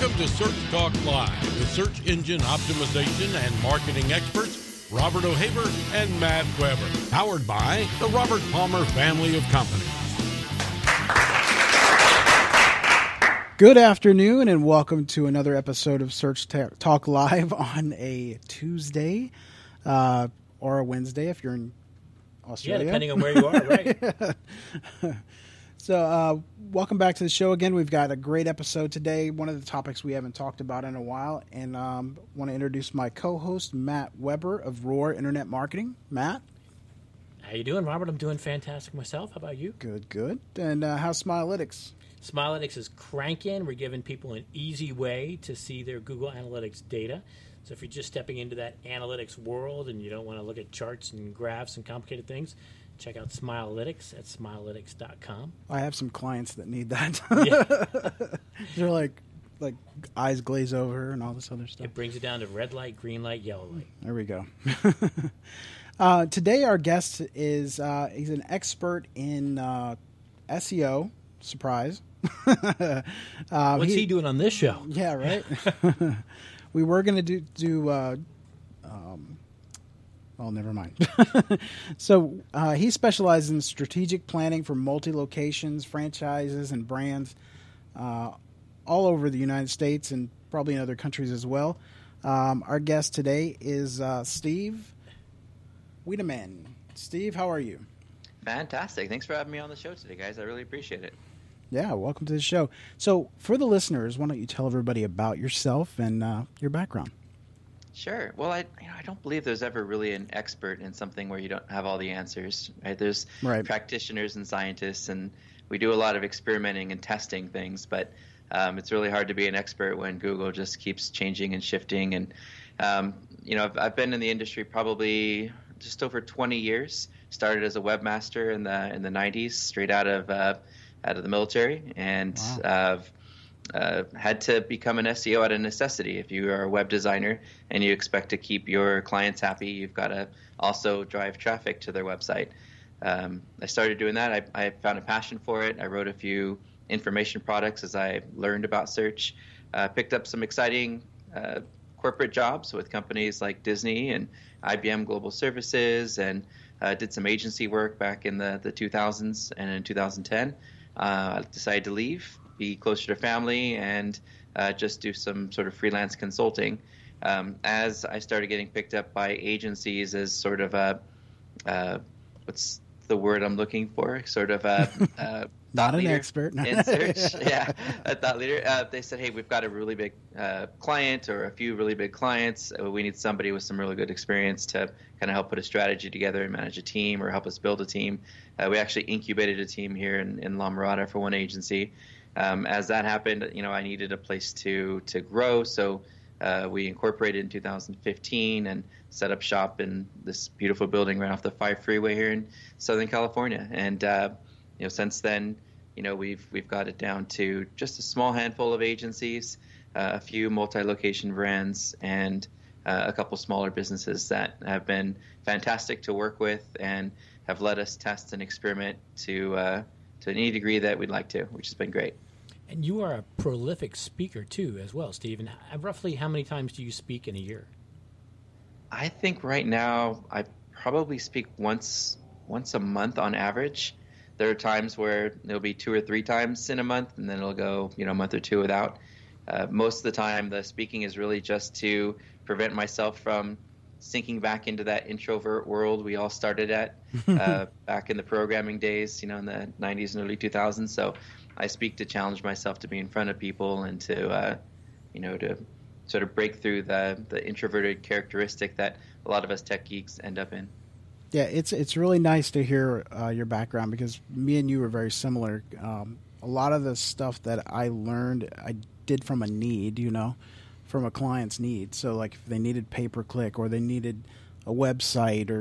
Welcome to Search Talk Live with search engine optimization and marketing experts Robert O'Haver and Matt Weber. Powered by the Robert Palmer family of companies. Good afternoon, and welcome to another episode of Search Talk Live on a Tuesday uh, or a Wednesday if you're in Yeah, Australia. depending on where you are, right? So, uh, welcome back to the show again. We've got a great episode today. One of the topics we haven't talked about in a while, and um, want to introduce my co-host Matt Weber of Roar Internet Marketing. Matt, How you doing, Robert? I'm doing fantastic myself. How about you? good, good. And uh, how's Smileitics? Smileitics is cranking. We're giving people an easy way to see their Google Analytics data. So if you're just stepping into that analytics world and you don't want to look at charts and graphs and complicated things, check out Smileitics at smileitics.com. I have some clients that need that. Yeah. They're like, like eyes glaze over and all this other stuff. It brings it down to red light, green light, yellow light. There we go. uh, today, our guest is uh, he's an expert in uh, SEO. Surprise. um, What's he, doing on this show? Yeah, right. we were going to do do. Uh, um, well, never mind. so uh, he specializes in strategic planning for multi locations, franchises, and brands uh, all over the United States and probably in other countries as well. Um, our guest today is uh, Steve Wiedemann. Steve, how are you? Fantastic. Thanks for having me on the show today, guys. I really appreciate it. Yeah, welcome to the show. So, for the listeners, why don't you tell everybody about yourself and uh, your background? Sure. Well, I you know I don't believe there's ever really an expert in something where you don't have all the answers. Right? There's Right. practitioners and scientists, and we do a lot of experimenting and testing things. But um, it's really hard to be an expert when Google just keeps changing and shifting. And um, you know, I've, I've been in the industry probably just over 20 years. Started as a webmaster in the in the 90s, straight out of uh, out of the military, and Wow. uh, uh, had to become an SEO out of necessity. If you are a web designer and you expect to keep your clients happy, you've got to also drive traffic to their website. Um, I started doing that. I, I found a passion for it. I wrote a few information products as I learned about search. Uh, picked up some exciting uh, corporate jobs with companies like Disney and IBM Global Services, and uh, did some agency work back in the, the 2000s and in 2010. Uh, I decided to leave, be closer to family, and uh, just do some sort of freelance consulting. Um, as I started getting picked up by agencies as sort of a uh, what's the word I'm looking for? Sort of a, a Not an expert. in search. yeah, a thought leader. Uh, they said, "Hey, we've got a really big uh, client or a few really big clients. Uh, we need somebody with some really good experience to kind of help put a strategy together and manage a team, or help us build a team." Uh, we actually incubated a team here in, in La Mirada for one agency. Um, as that happened, you know, I needed a place to to grow, so uh, we incorporated in 2015 and set up shop in this beautiful building right off the Five Freeway here in Southern California. And uh, you know, since then, you know, we've we've got it down to just a small handful of agencies, uh, a few multi-location brands, and uh, a couple smaller businesses that have been fantastic to work with and have let us test and experiment to uh, to any degree that we'd like to, which has been great. And you are a prolific speaker, too, as well, Stephen. Roughly how many times do you speak in a year? I think right now I probably speak once once a month on average. There are times where it'll be two or three times in a month, and then it'll go you know a month or two without. Uh, most of the time, the speaking is really just to prevent myself from sinking back into that introvert world we all started at uh, back in the programming days, you know, in the 90s and early 2000s. So I speak to challenge myself to be in front of people and to, uh, you know, to sort of break through the the introverted characteristic that a lot of us tech geeks end up in. Yeah, it's it's really nice to hear uh, your background because me and you are very similar. Um, a lot of the stuff that I learned, I did from a need, you know, from a client's need. So, like if they needed pay per click or they needed a website or